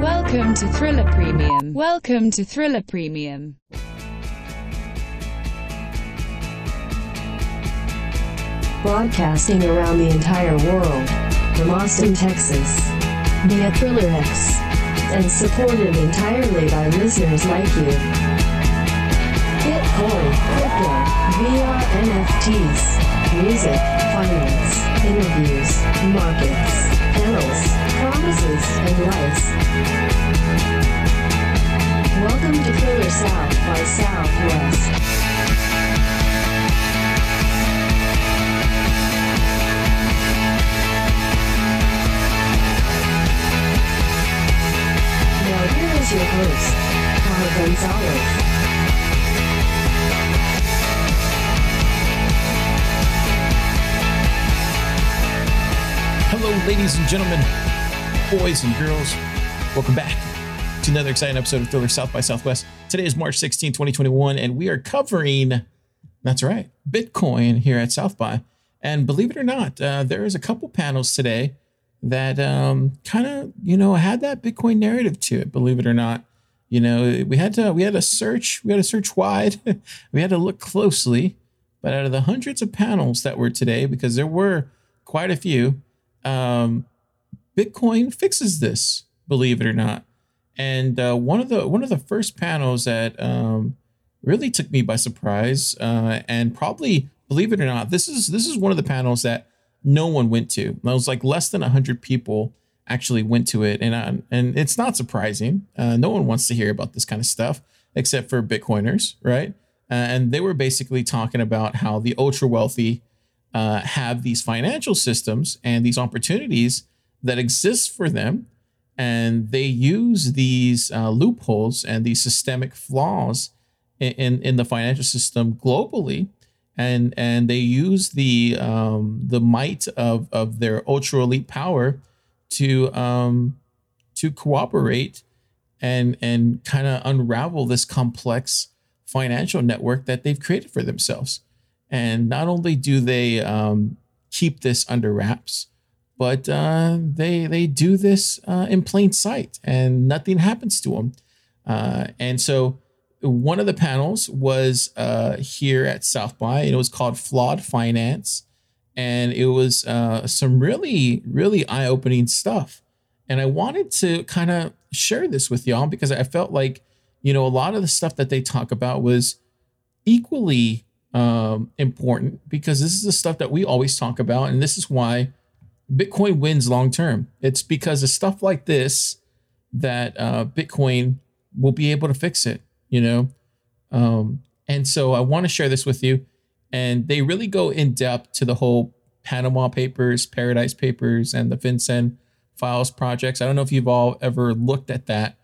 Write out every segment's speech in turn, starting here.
Welcome to Thriller Premium. Welcome to Thriller Premium. Broadcasting around the entire world. From Austin, Texas. Via Thriller X. And supported entirely by listeners like you. Bitcoin, crypto, VR NFTs, music, finance, interviews, markets, panels, promises, and lives. Welcome to Thriller South by Southwest. Now here is your host, Carl Gonzalez. Hello, ladies and gentlemen, boys and girls. Welcome back to another exciting episode of Thriller South by Southwest. Today is March 16, 2021, and we are covering, that's right, Bitcoin here at South by. And believe it or not, uh, there is a couple panels today that um, kind of, you know, had that Bitcoin narrative to it, believe it or not. You know, we had to we had to search, we had to search wide, we had to look closely. But out of the hundreds of panels that were today, because there were quite a few, um, Bitcoin fixes this, believe it or not. And uh, one of the one of the first panels that um, really took me by surprise, uh, and probably believe it or not, this is this is one of the panels that no one went to. It was like less than hundred people actually went to it, and uh, and it's not surprising. Uh, no one wants to hear about this kind of stuff except for Bitcoiners, right? Uh, and they were basically talking about how the ultra wealthy uh, have these financial systems and these opportunities that exists for them. And they use these uh, loopholes and these systemic flaws in, in, in, the financial system globally. And, and they use the, um, the might of, of their ultra elite power to, um, to cooperate and, and kind of unravel this complex financial network that they've created for themselves. And not only do they um, keep this under wraps, but uh, they they do this uh, in plain sight, and nothing happens to them. Uh, and so, one of the panels was uh, here at South by, and it was called "Flawed Finance," and it was uh, some really really eye opening stuff. And I wanted to kind of share this with y'all because I felt like you know a lot of the stuff that they talk about was equally um, important because this is the stuff that we always talk about, and this is why Bitcoin wins long term. It's because of stuff like this that uh, Bitcoin will be able to fix it. You know, um, and so I want to share this with you. And they really go in depth to the whole Panama Papers, Paradise Papers, and the FinCEN Files projects. I don't know if you've all ever looked at that,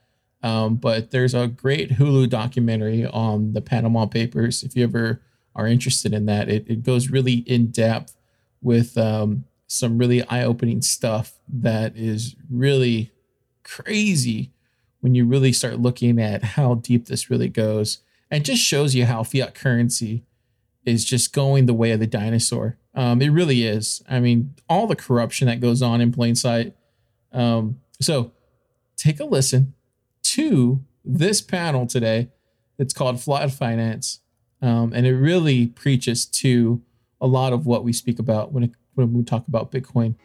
um, but there's a great Hulu documentary on the Panama Papers. If you ever are interested in that. It, it goes really in depth with um, some really eye opening stuff that is really crazy when you really start looking at how deep this really goes and just shows you how fiat currency is just going the way of the dinosaur. Um, it really is. I mean, all the corruption that goes on in plain sight. Um, so take a listen to this panel today. It's called Flawed Finance. Um, and it really preaches to a lot of what we speak about when, it, when we talk about Bitcoin.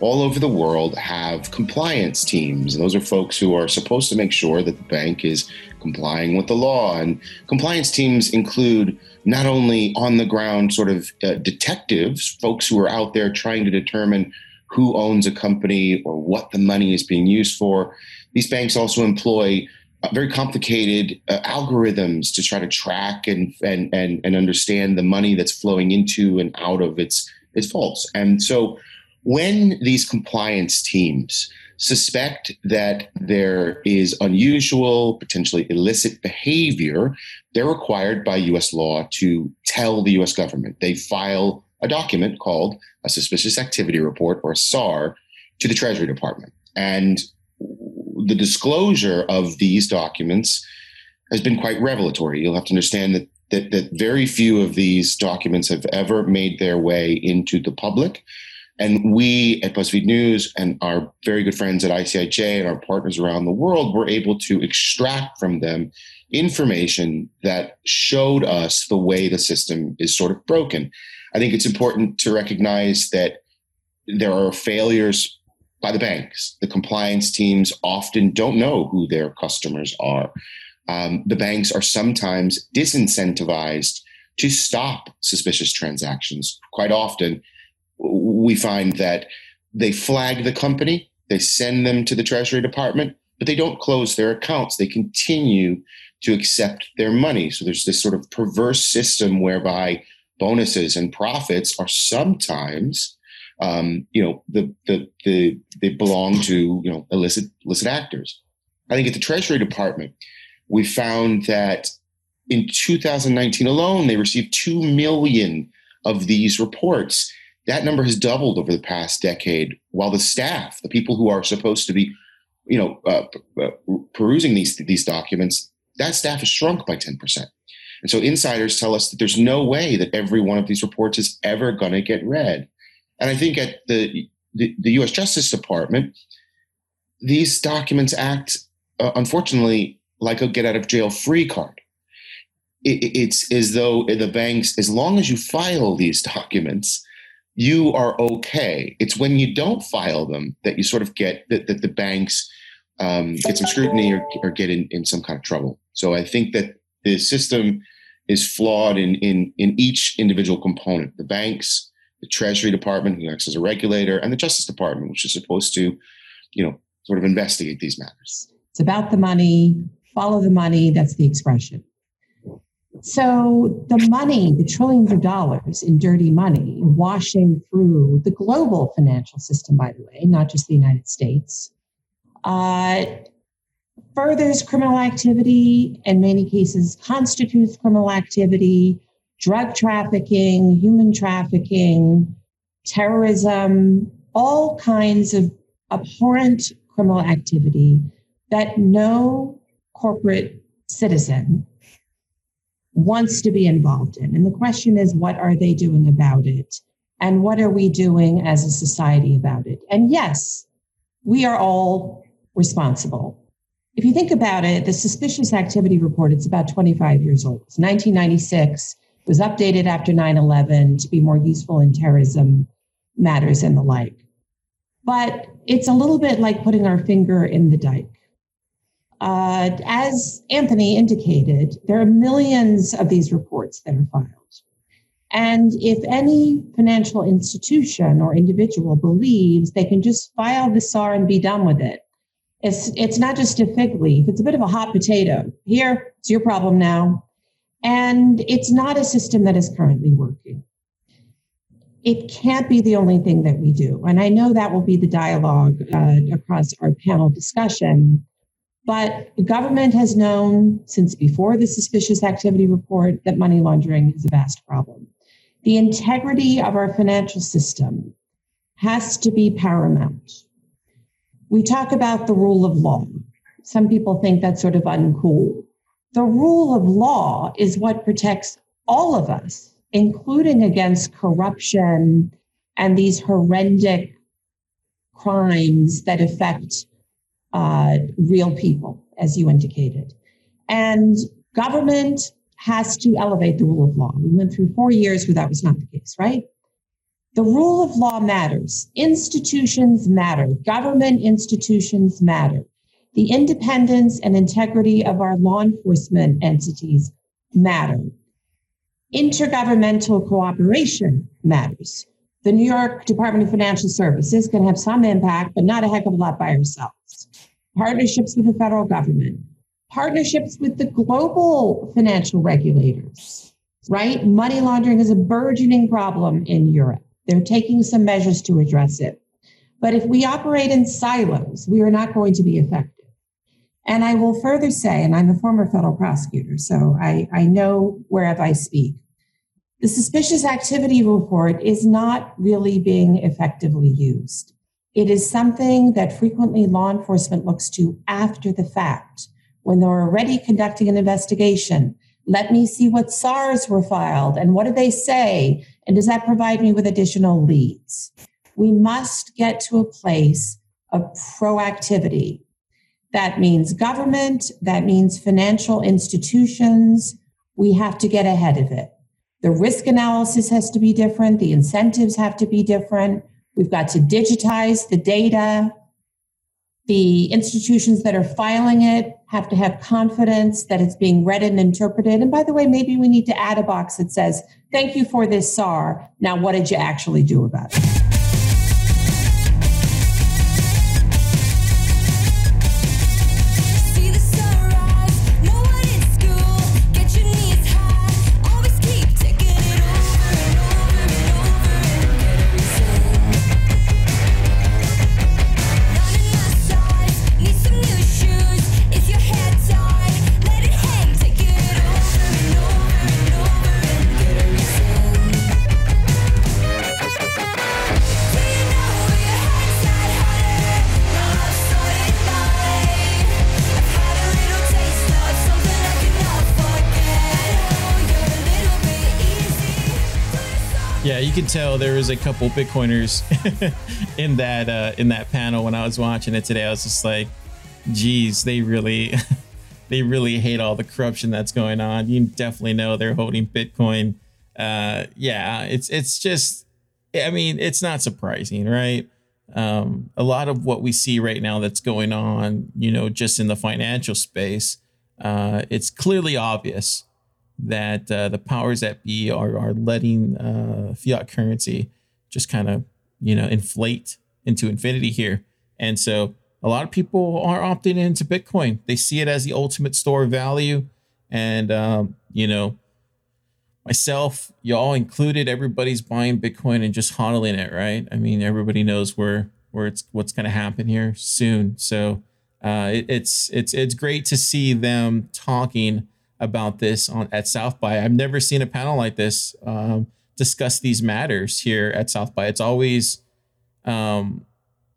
All over the world have compliance teams. And those are folks who are supposed to make sure that the bank is complying with the law. And compliance teams include not only on the ground sort of uh, detectives, folks who are out there trying to determine who owns a company or what the money is being used for. These banks also employ uh, very complicated uh, algorithms to try to track and, and and and understand the money that's flowing into and out of its its vaults. And so, when these compliance teams suspect that there is unusual, potentially illicit behavior, they're required by U.S. law to tell the U.S. government. They file a document called a suspicious activity report or SAR to the Treasury Department. And the disclosure of these documents has been quite revelatory. You'll have to understand that, that, that very few of these documents have ever made their way into the public. And we at BuzzFeed News and our very good friends at ICIJ and our partners around the world were able to extract from them information that showed us the way the system is sort of broken. I think it's important to recognize that there are failures by the banks. The compliance teams often don't know who their customers are. Um, the banks are sometimes disincentivized to stop suspicious transactions. Quite often, we find that they flag the company, they send them to the Treasury Department, but they don't close their accounts. They continue to accept their money. So there's this sort of perverse system whereby bonuses and profits are sometimes um, you know the, the the they belong to you know illicit illicit actors. I think at the Treasury Department, we found that in 2019 alone, they received two million of these reports. That number has doubled over the past decade. While the staff, the people who are supposed to be, you know, uh, uh, perusing these these documents, that staff has shrunk by 10 percent. And so insiders tell us that there's no way that every one of these reports is ever going to get read. And I think at the, the, the U.S. Justice Department, these documents act, uh, unfortunately, like a get out of jail free card. It, it's as though the banks, as long as you file these documents, you are okay. It's when you don't file them that you sort of get that, that the banks um, get some scrutiny or, or get in, in some kind of trouble. So I think that the system is flawed in, in, in each individual component. The banks, the Treasury Department, who acts as a regulator, and the Justice Department, which is supposed to, you know, sort of investigate these matters. It's about the money, follow the money. That's the expression. So the money, the trillions of dollars in dirty money washing through the global financial system, by the way, not just the United States, uh, furthers criminal activity, in many cases constitutes criminal activity, drug trafficking, human trafficking, terrorism, all kinds of abhorrent criminal activity that no corporate citizen wants to be involved in. And the question is, what are they doing about it? And what are we doing as a society about it? And yes, we are all responsible if you think about it, the suspicious activity report, it's about 25 years old. It's 1996, it was updated after 9 11 to be more useful in terrorism matters and the like. But it's a little bit like putting our finger in the dike. Uh, as Anthony indicated, there are millions of these reports that are filed. And if any financial institution or individual believes they can just file the SAR and be done with it, it's it's not just a fig leaf. It's a bit of a hot potato. Here, it's your problem now. And it's not a system that is currently working. It can't be the only thing that we do. And I know that will be the dialogue uh, across our panel discussion. But the government has known since before the suspicious activity report that money laundering is a vast problem. The integrity of our financial system has to be paramount we talk about the rule of law. Some people think that's sort of uncool. The rule of law is what protects all of us, including against corruption and these horrendic crimes that affect uh, real people, as you indicated. And government has to elevate the rule of law. We went through four years where that was not the case, right? The rule of law matters. Institutions matter. Government institutions matter. The independence and integrity of our law enforcement entities matter. Intergovernmental cooperation matters. The New York Department of Financial Services can have some impact, but not a heck of a lot by ourselves. Partnerships with the federal government, partnerships with the global financial regulators, right? Money laundering is a burgeoning problem in Europe. They're taking some measures to address it. But if we operate in silos, we are not going to be effective. And I will further say, and I'm a former federal prosecutor, so I, I know wherever I speak. The suspicious activity report is not really being effectively used. It is something that frequently law enforcement looks to after the fact when they're already conducting an investigation. Let me see what SARs were filed and what do they say? And does that provide me with additional leads? We must get to a place of proactivity that means government, that means financial institutions. We have to get ahead of it. The risk analysis has to be different, the incentives have to be different. We've got to digitize the data. The institutions that are filing it have to have confidence that it's being read and interpreted. And by the way, maybe we need to add a box that says, Thank you for this SAR. Now, what did you actually do about it? Can tell there was a couple Bitcoiners in that uh, in that panel when I was watching it today. I was just like, geez, they really they really hate all the corruption that's going on. You definitely know they're holding Bitcoin. Uh, yeah, it's it's just I mean, it's not surprising, right? Um, a lot of what we see right now that's going on, you know, just in the financial space, uh, it's clearly obvious that uh, the powers that be are are letting uh, fiat currency just kind of you know inflate into infinity here, and so a lot of people are opting into Bitcoin. They see it as the ultimate store of value, and um, you know myself, y'all included, everybody's buying Bitcoin and just hodling it, right? I mean, everybody knows where where it's what's going to happen here soon. So uh, it, it's it's it's great to see them talking about this on at South by. I've never seen a panel like this um, discuss these matters here at South by. It's always um,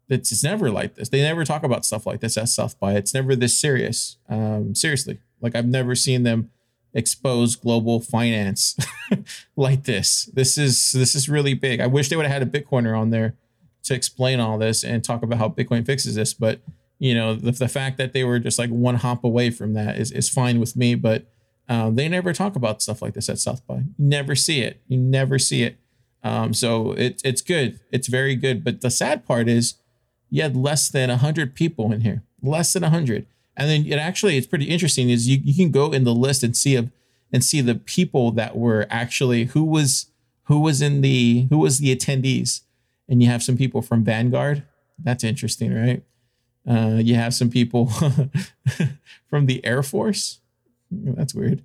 it's, it's never like this. They never talk about stuff like this at South by. It's never this serious. Um, seriously, like I've never seen them expose global finance like this. This is this is really big. I wish they would have had a Bitcoiner on there to explain all this and talk about how Bitcoin fixes this, but you know the, the fact that they were just like one hop away from that is, is fine with me but uh, they never talk about stuff like this at south by. You never see it. You never see it. Um, so it, it's good. It's very good. But the sad part is you had less than 100 people in here. Less than 100 and then it actually it's pretty interesting is you, you can go in the list and see of and see the people that were actually who was who was in the who was the attendees. And you have some people from vanguard. That's interesting right? Uh, you have some people from the Air Force. That's weird.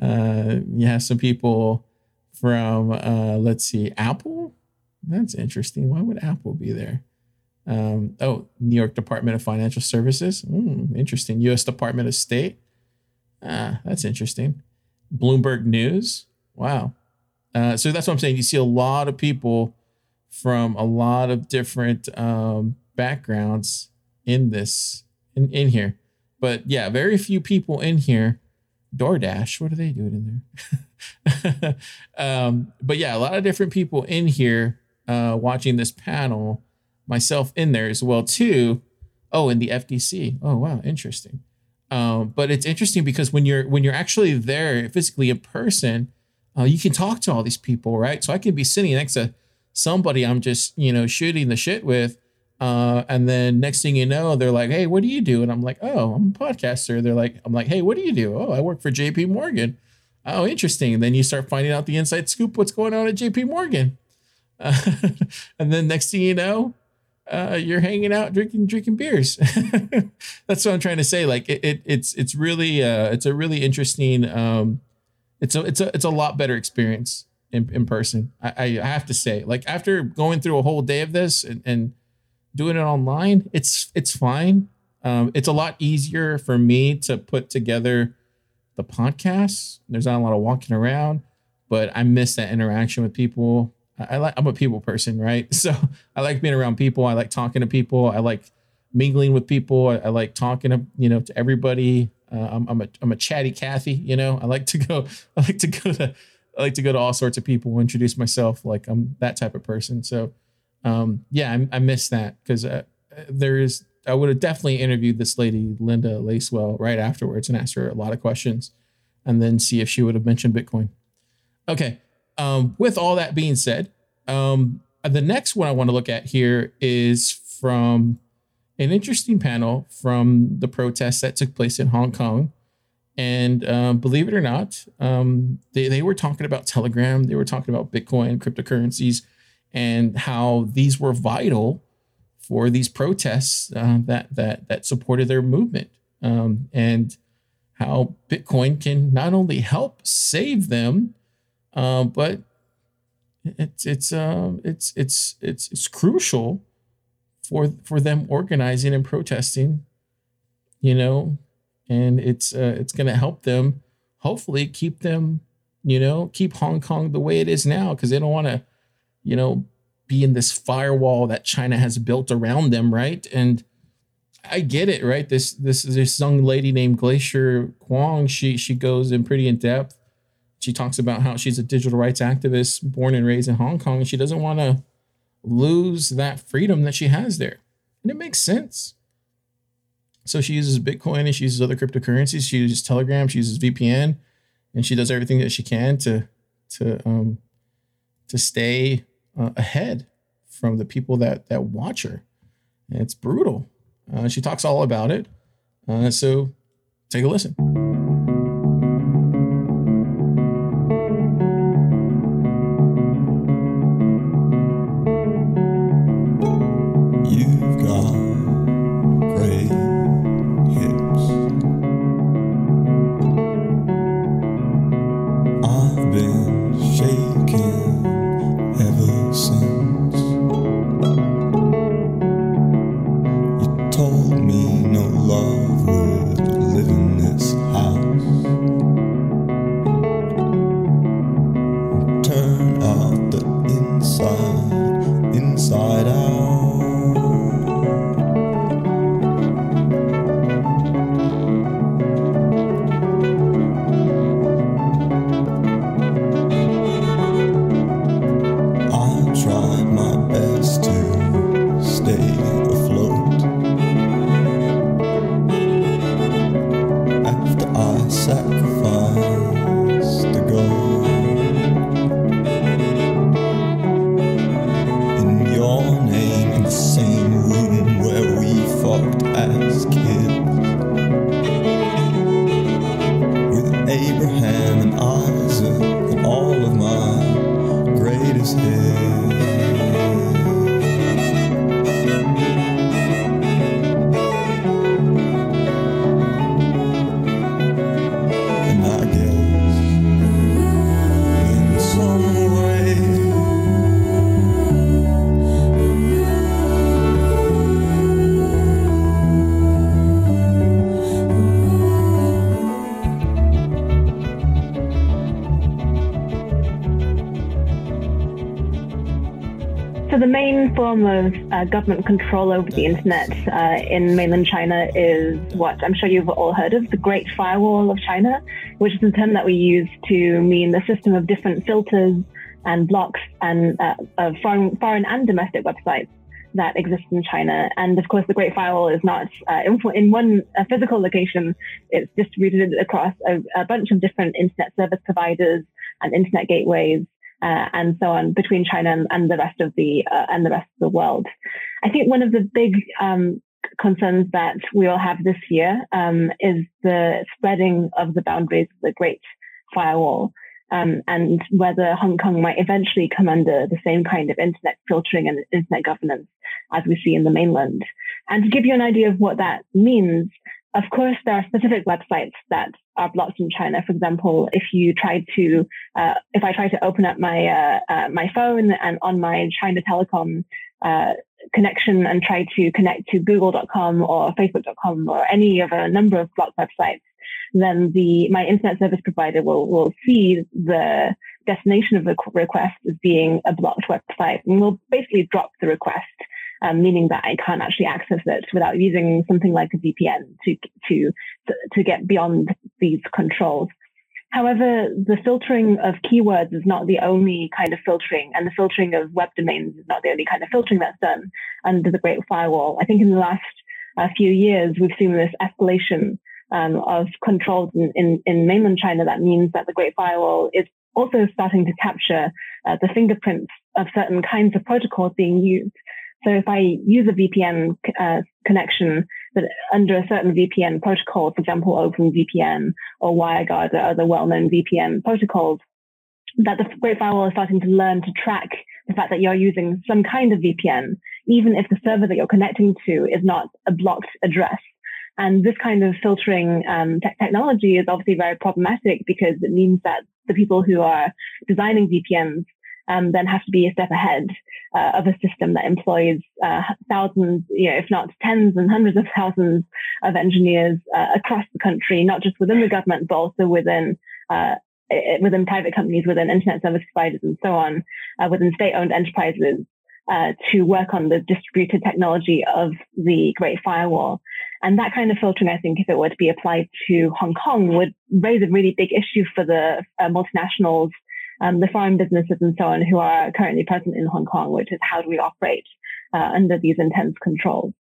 Uh, you have some people from, uh, let's see, Apple. That's interesting. Why would Apple be there? Um, oh, New York Department of Financial Services. Mm, interesting. U.S. Department of State. Ah, that's interesting. Bloomberg News. Wow. Uh, so that's what I'm saying. You see a lot of people from a lot of different um, backgrounds in this in, in here. But yeah, very few people in here. DoorDash, what are they doing in there? um, but yeah, a lot of different people in here uh, watching this panel. Myself in there as well too. Oh, and the FDC. Oh wow, interesting. Um, but it's interesting because when you're when you're actually there physically in person, uh, you can talk to all these people, right? So I can be sitting next to somebody I'm just, you know, shooting the shit with. Uh, and then next thing you know, they're like, Hey, what do you do? And I'm like, Oh, I'm a podcaster. They're like, I'm like, Hey, what do you do? Oh, I work for JP Morgan. Oh, interesting. Then you start finding out the inside scoop, what's going on at JP Morgan. Uh, and then next thing you know, uh, you're hanging out drinking drinking beers. That's what I'm trying to say. Like it, it it's it's really uh, it's a really interesting um, it's a it's a it's a lot better experience in, in person. I, I have to say, like after going through a whole day of this and, and doing it online, it's it's fine. Um, it's a lot easier for me to put together the podcast. There's not a lot of walking around, but I miss that interaction with people. I, like I'm a people person, right? So I like being around people. I like talking to people. I like mingling with people. I, I like talking to you know to everybody. Uh, I'm, I'm a I'm a chatty Cathy. You know, I like to go. I like to go to. I like to go to all sorts of people, introduce myself. Like I'm that type of person. So, um, yeah, I, I miss that because uh, there is. I would have definitely interviewed this lady, Linda Lacewell, right afterwards and asked her a lot of questions, and then see if she would have mentioned Bitcoin. Okay, um, with all that being said, um, the next one I want to look at here is from an interesting panel from the protests that took place in Hong Kong. And um, believe it or not, um, they, they were talking about Telegram, they were talking about Bitcoin, cryptocurrencies, and how these were vital for these protests uh, that that that supported their movement, um, and how Bitcoin can not only help save them, uh, but it's it's uh, it's it's it's it's crucial for for them organizing and protesting, you know, and it's uh, it's going to help them hopefully keep them, you know, keep Hong Kong the way it is now because they don't want to, you know, be in this firewall that China has built around them, right? And I get it, right? This this this young lady named Glacier Kwong, she she goes in pretty in depth she talks about how she's a digital rights activist born and raised in Hong Kong and she doesn't want to lose that freedom that she has there. And it makes sense. So she uses Bitcoin and she uses other cryptocurrencies. She uses Telegram, she uses VPN, and she does everything that she can to to um to stay uh, ahead from the people that that watch her. And it's brutal. Uh, she talks all about it. Uh, so take a listen. Form of uh, government control over the internet uh, in mainland China is what I'm sure you've all heard of the Great Firewall of China, which is a term that we use to mean the system of different filters and blocks and uh, of foreign, foreign and domestic websites that exist in China. And of course, the Great Firewall is not uh, in, in, one physical location. It's distributed across a, a bunch of different internet service providers and internet gateways uh, and so on between China and, and the rest of the uh, and the rest of the world. I think one of the big um, concerns that we all have this year um, is the spreading of the boundaries of the Great Firewall. Um, and whether Hong Kong might eventually come under the same kind of internet filtering and internet governance as we see in the mainland. And to give you an idea of what that means, of course, there are specific websites that are blocked in China. For example, if you try to, uh, if I try to open up my uh, uh, my phone and on my China Telecom uh, connection and try to connect to Google.com or Facebook.com or any of a number of blocked websites, then the my internet service provider will will see the destination of the request as being a blocked website and will basically drop the request um, meaning that I can't actually access it without using something like a VPN to, to, to get beyond these controls. However, the filtering of keywords is not the only kind of filtering, and the filtering of web domains is not the only kind of filtering that's done under the Great Firewall. I think in the last uh, few years, we've seen this escalation um, of controls in, in, in, mainland China. That means that the Great Firewall is also starting to capture uh, the fingerprints of certain kinds of protocols being used. So if I use a VPN uh, connection that under a certain VPN protocol, for example, OpenVPN or WireGuard or other well-known VPN protocols, that the Great Firewall is starting to learn to track the fact that you're using some kind of VPN, even if the server that you're connecting to is not a blocked address. And this kind of filtering um, te- technology is obviously very problematic because it means that the people who are designing VPNs um, then have to be a step ahead uh, of a system that employs uh, thousands, you know, if not tens and hundreds of thousands of engineers uh, across the country, not just within the government, but also within uh, within private companies, within internet service providers, and so on, uh, within state-owned enterprises. Uh, to work on the distributed technology of the Great Firewall. And that kind of filtering, I think, if it were to be applied to Hong Kong, would raise a really big issue for the multinationals um, the foreign businesses and so on who are currently present in Hong Kong, which is how do we operate uh, under these intense controls.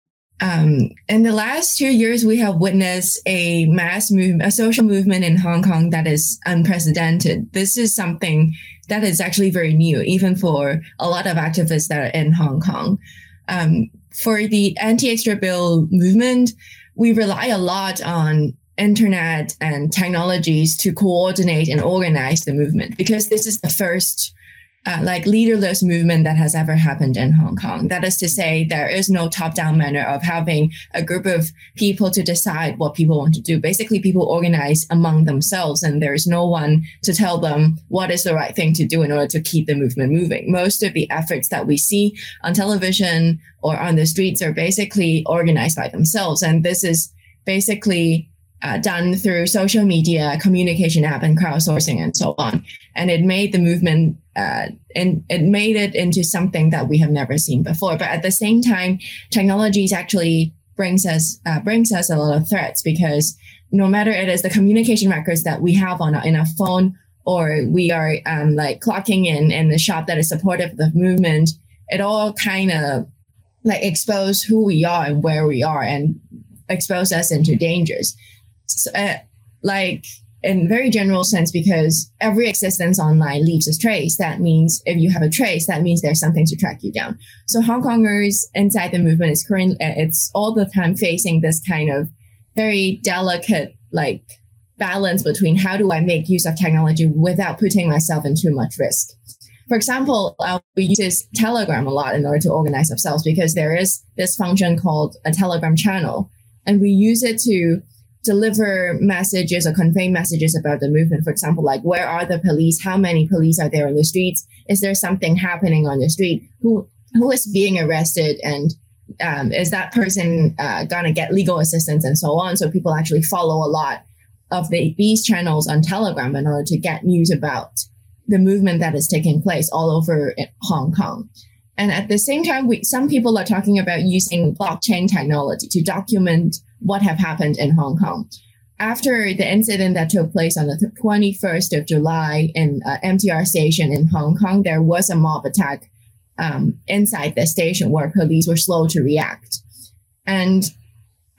Um, in the last two years, we have witnessed a mass movement, a social movement in Hong Kong that is unprecedented. This is something that is actually very new, even for a lot of activists that are in Hong Kong. Um, for the anti-extra bill movement, we rely a lot on internet and technologies to coordinate and organize the movement because this is the first uh, like leaderless movement that has ever happened in Hong Kong. That is to say, there is no top-down manner of having a group of people to decide what people want to do. Basically, people organize among themselves, and there is no one to tell them what is the right thing to do in order to keep the movement moving. Most of the efforts that we see on television or on the streets are basically organized by themselves, and this is basically uh, done through social media, communication app, and crowdsourcing, and so on. And it made the movement, uh, and it made it into something that we have never seen before. But at the same time, technologies actually brings us uh, brings us a lot of threats because no matter it is the communication records that we have on in a phone or we are um, like clocking in in the shop that is supportive of the movement, it all kind of like expose who we are and where we are and expose us into dangers uh, like in very general sense because every existence online leaves a trace that means if you have a trace that means there's something to track you down. So hong kongers inside the movement is currently uh, it's all the time facing this kind of very delicate like balance between how do i make use of technology without putting myself in too much risk. For example, uh, we use Telegram a lot in order to organize ourselves because there is this function called a Telegram channel, and we use it to deliver messages or convey messages about the movement. For example, like where are the police? How many police are there in the streets? Is there something happening on the street? Who who is being arrested and um, is that person uh, gonna get legal assistance and so on? So people actually follow a lot of the, these channels on Telegram in order to get news about the movement that is taking place all over Hong Kong. And at the same time, we, some people are talking about using blockchain technology to document what have happened in Hong Kong. After the incident that took place on the 21st of July in uh, MTR station in Hong Kong, there was a mob attack um, inside the station where police were slow to react. And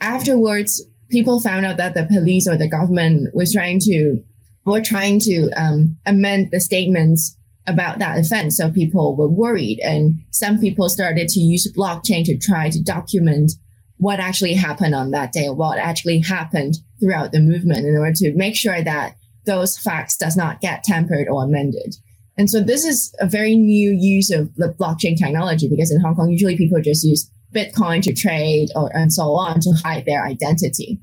afterwards, people found out that the police or the government was trying to were trying to um, amend the statements about that event. So people were worried, and some people started to use blockchain to try to document what actually happened on that day, what actually happened throughout the movement, in order to make sure that those facts does not get tampered or amended. And so this is a very new use of the blockchain technology because in Hong Kong, usually people just use Bitcoin to trade or and so on to hide their identity.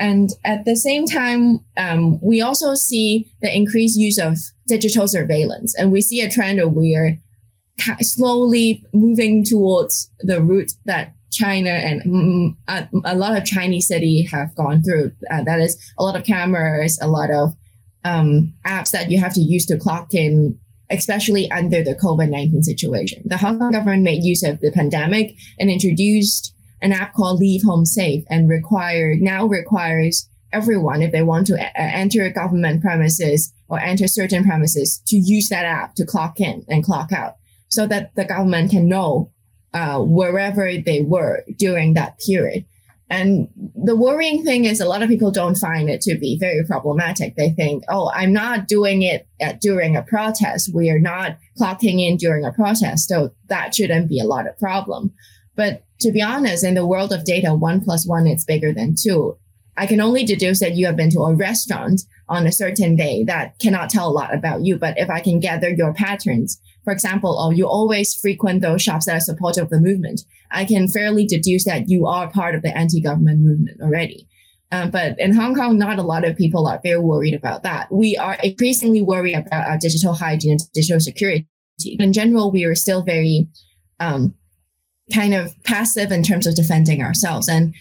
And at the same time, um, we also see the increased use of digital surveillance. And we see a trend where we're slowly moving towards the route that China and a, lot of Chinese city have gone through. Uh, that is a lot of cameras, a lot of um, apps that you have to use to clock in, especially under the COVID 19 situation. The Hong Kong government made use of the pandemic and introduced an app called Leave Home Safe and require now requires everyone if they want to a- enter government premises or enter certain premises to use that app to clock in and clock out so that the government can know uh, wherever they were during that period. And the worrying thing is a lot of people don't find it to be very problematic. They think, oh, I'm not doing it at, during a protest. We are not clocking in during a protest. So that shouldn't be a lot of problem. But to be honest, in the world of data, one plus one is bigger than two. I can only deduce that you have been to a restaurant on a certain day that cannot tell a lot about you. But if I can gather your patterns, for example, oh, you always frequent those shops that are supportive of the movement, I can fairly deduce that you are part of the anti-government movement already. Um, but in Hong Kong, not a lot of people are very worried about that. We are increasingly worried about our digital hygiene and digital security. In general, we are still very um, kind of passive in terms of defending ourselves. And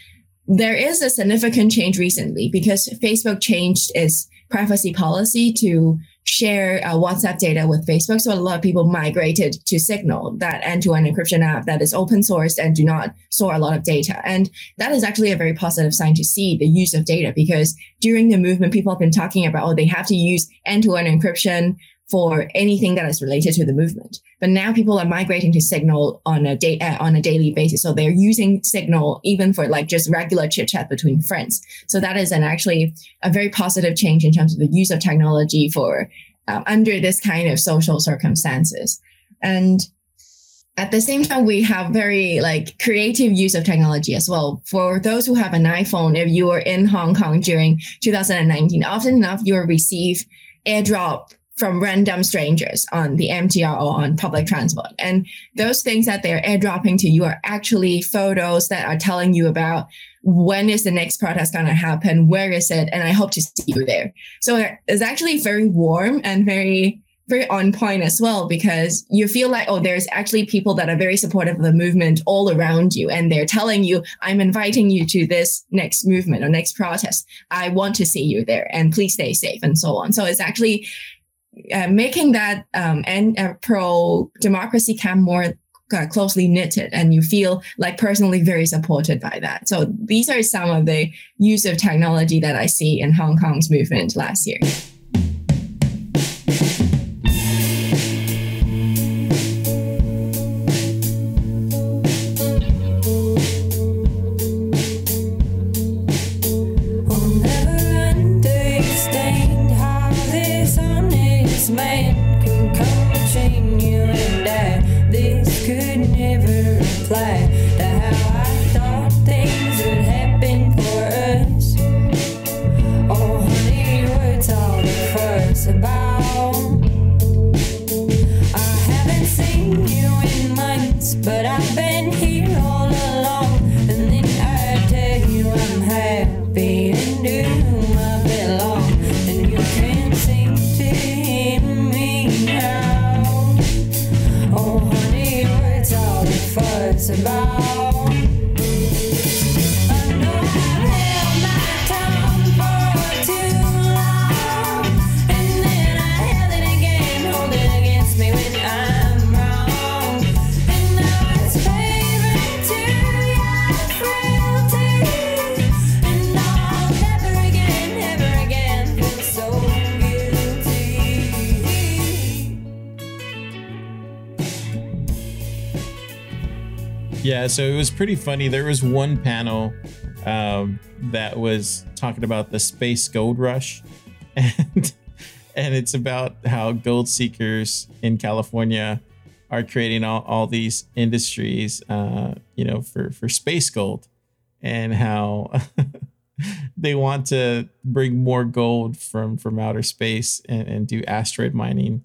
there is a significant change recently because Facebook changed its privacy policy to share uh, WhatsApp data with Facebook. So a lot of people migrated to Signal, that end-to-end encryption app that is open source and do not store a lot of data. And that is actually a very positive sign to see the use of data because during the movement, people have been talking about, oh, they have to use end-to-end encryption for anything that is related to the movement. But now people are migrating to Signal on a day uh, on a daily basis, so they're using Signal even for like just regular chit chat between friends. So that is an actually a very positive change in terms of the use of technology for um, under this kind of social circumstances. And at the same time, we have very like creative use of technology as well. For those who have an iPhone, if you were in Hong Kong during 2019, often enough you will receive airdrop from random strangers on the MTR or on public transport. And those things that they're airdropping to you are actually photos that are telling you about when is the next protest going to happen? Where is it? And I hope to see you there. So it's actually very warm and very, very on point as well, because you feel like, oh, there's actually people that are very supportive of the movement all around you. And they're telling you, I'm inviting you to this next movement or next protest. I want to see you there and please stay safe and so on. So it's actually uh, making that um, and uh, pro democracy camp more uh, closely knitted and you feel like personally very supported by that. So these are some of the use of technology that I see in Hong Kong's movement last year. what it's about. Yeah, so it was pretty funny. There was one panel um, that was talking about the space gold rush, and and it's about how gold seekers in California are creating all, all these industries, uh, you know, for for space gold, and how they want to bring more gold from from outer space and, and do asteroid mining,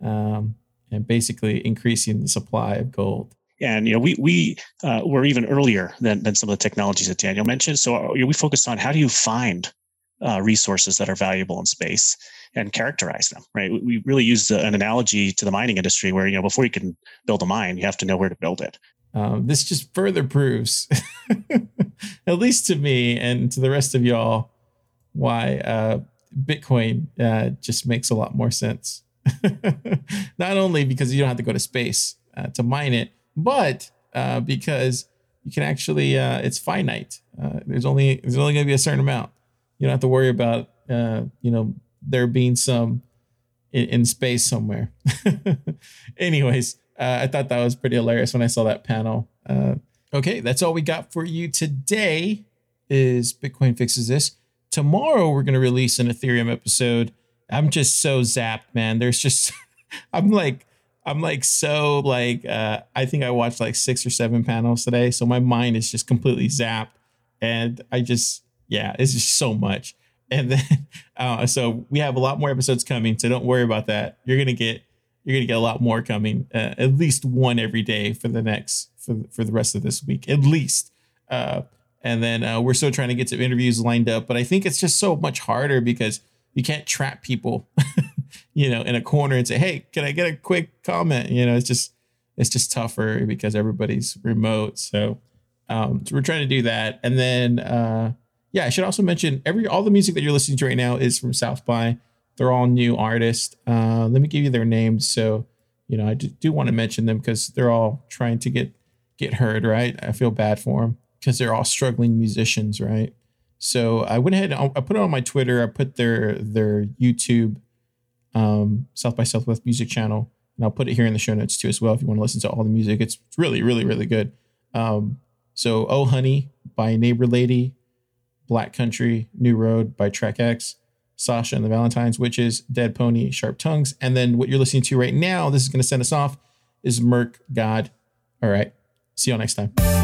um, and basically increasing the supply of gold. And you know, we we uh, were even earlier than than some of the technologies that Daniel mentioned. So uh, we focused on how do you find uh, resources that are valuable in space and characterize them. Right. We really use an analogy to the mining industry, where you know before you can build a mine, you have to know where to build it. Um, this just further proves, at least to me and to the rest of y'all, why uh, Bitcoin uh, just makes a lot more sense. Not only because you don't have to go to space uh, to mine it, but uh, because you can actually, uh, it's finite. Uh, there's only there's only going to be a certain amount. You don't have to worry about, you know, there being some in, in space somewhere. Anyways, uh, I thought that was pretty hilarious when I saw that panel. Uh, okay, that's all we got for you today. Is Bitcoin fixes this? Tomorrow we're gonna release an Ethereum episode. I'm just so zapped, man. There's just I'm like I'm like so like uh, I think I watched like six or seven panels today, so my mind is just completely zapped, and I just yeah, it's just so much. And then uh, so we have a lot more episodes coming, so don't worry about that. You're gonna get you're gonna get a lot more coming, uh, at least one every day for the next for for the rest of this week, at least. Uh, and then uh, we're still trying to get some interviews lined up, but I think it's just so much harder because you can't trap people, you know, in a corner and say, "Hey, can I get a quick comment?" You know, it's just it's just tougher because everybody's remote. So, um, so we're trying to do that, and then uh, yeah, I should also mention every all the music that you're listening to right now is from South by. They're all new artists. Uh, let me give you their names. So, you know, I do, do want to mention them because they're all trying to get get heard, right? I feel bad for them because they're all struggling musicians, right? So I went ahead. And I put it on my Twitter. I put their their YouTube um, South by Southwest music channel, and I'll put it here in the show notes too as well if you want to listen to all the music. It's really, really, really good. Um, so, Oh Honey by Neighbor Lady, Black Country, New Road by Track X, Sasha and the Valentine's Witches, Dead Pony, Sharp Tongues. And then what you're listening to right now, this is going to send us off, is Merc God. All right. See you all next time.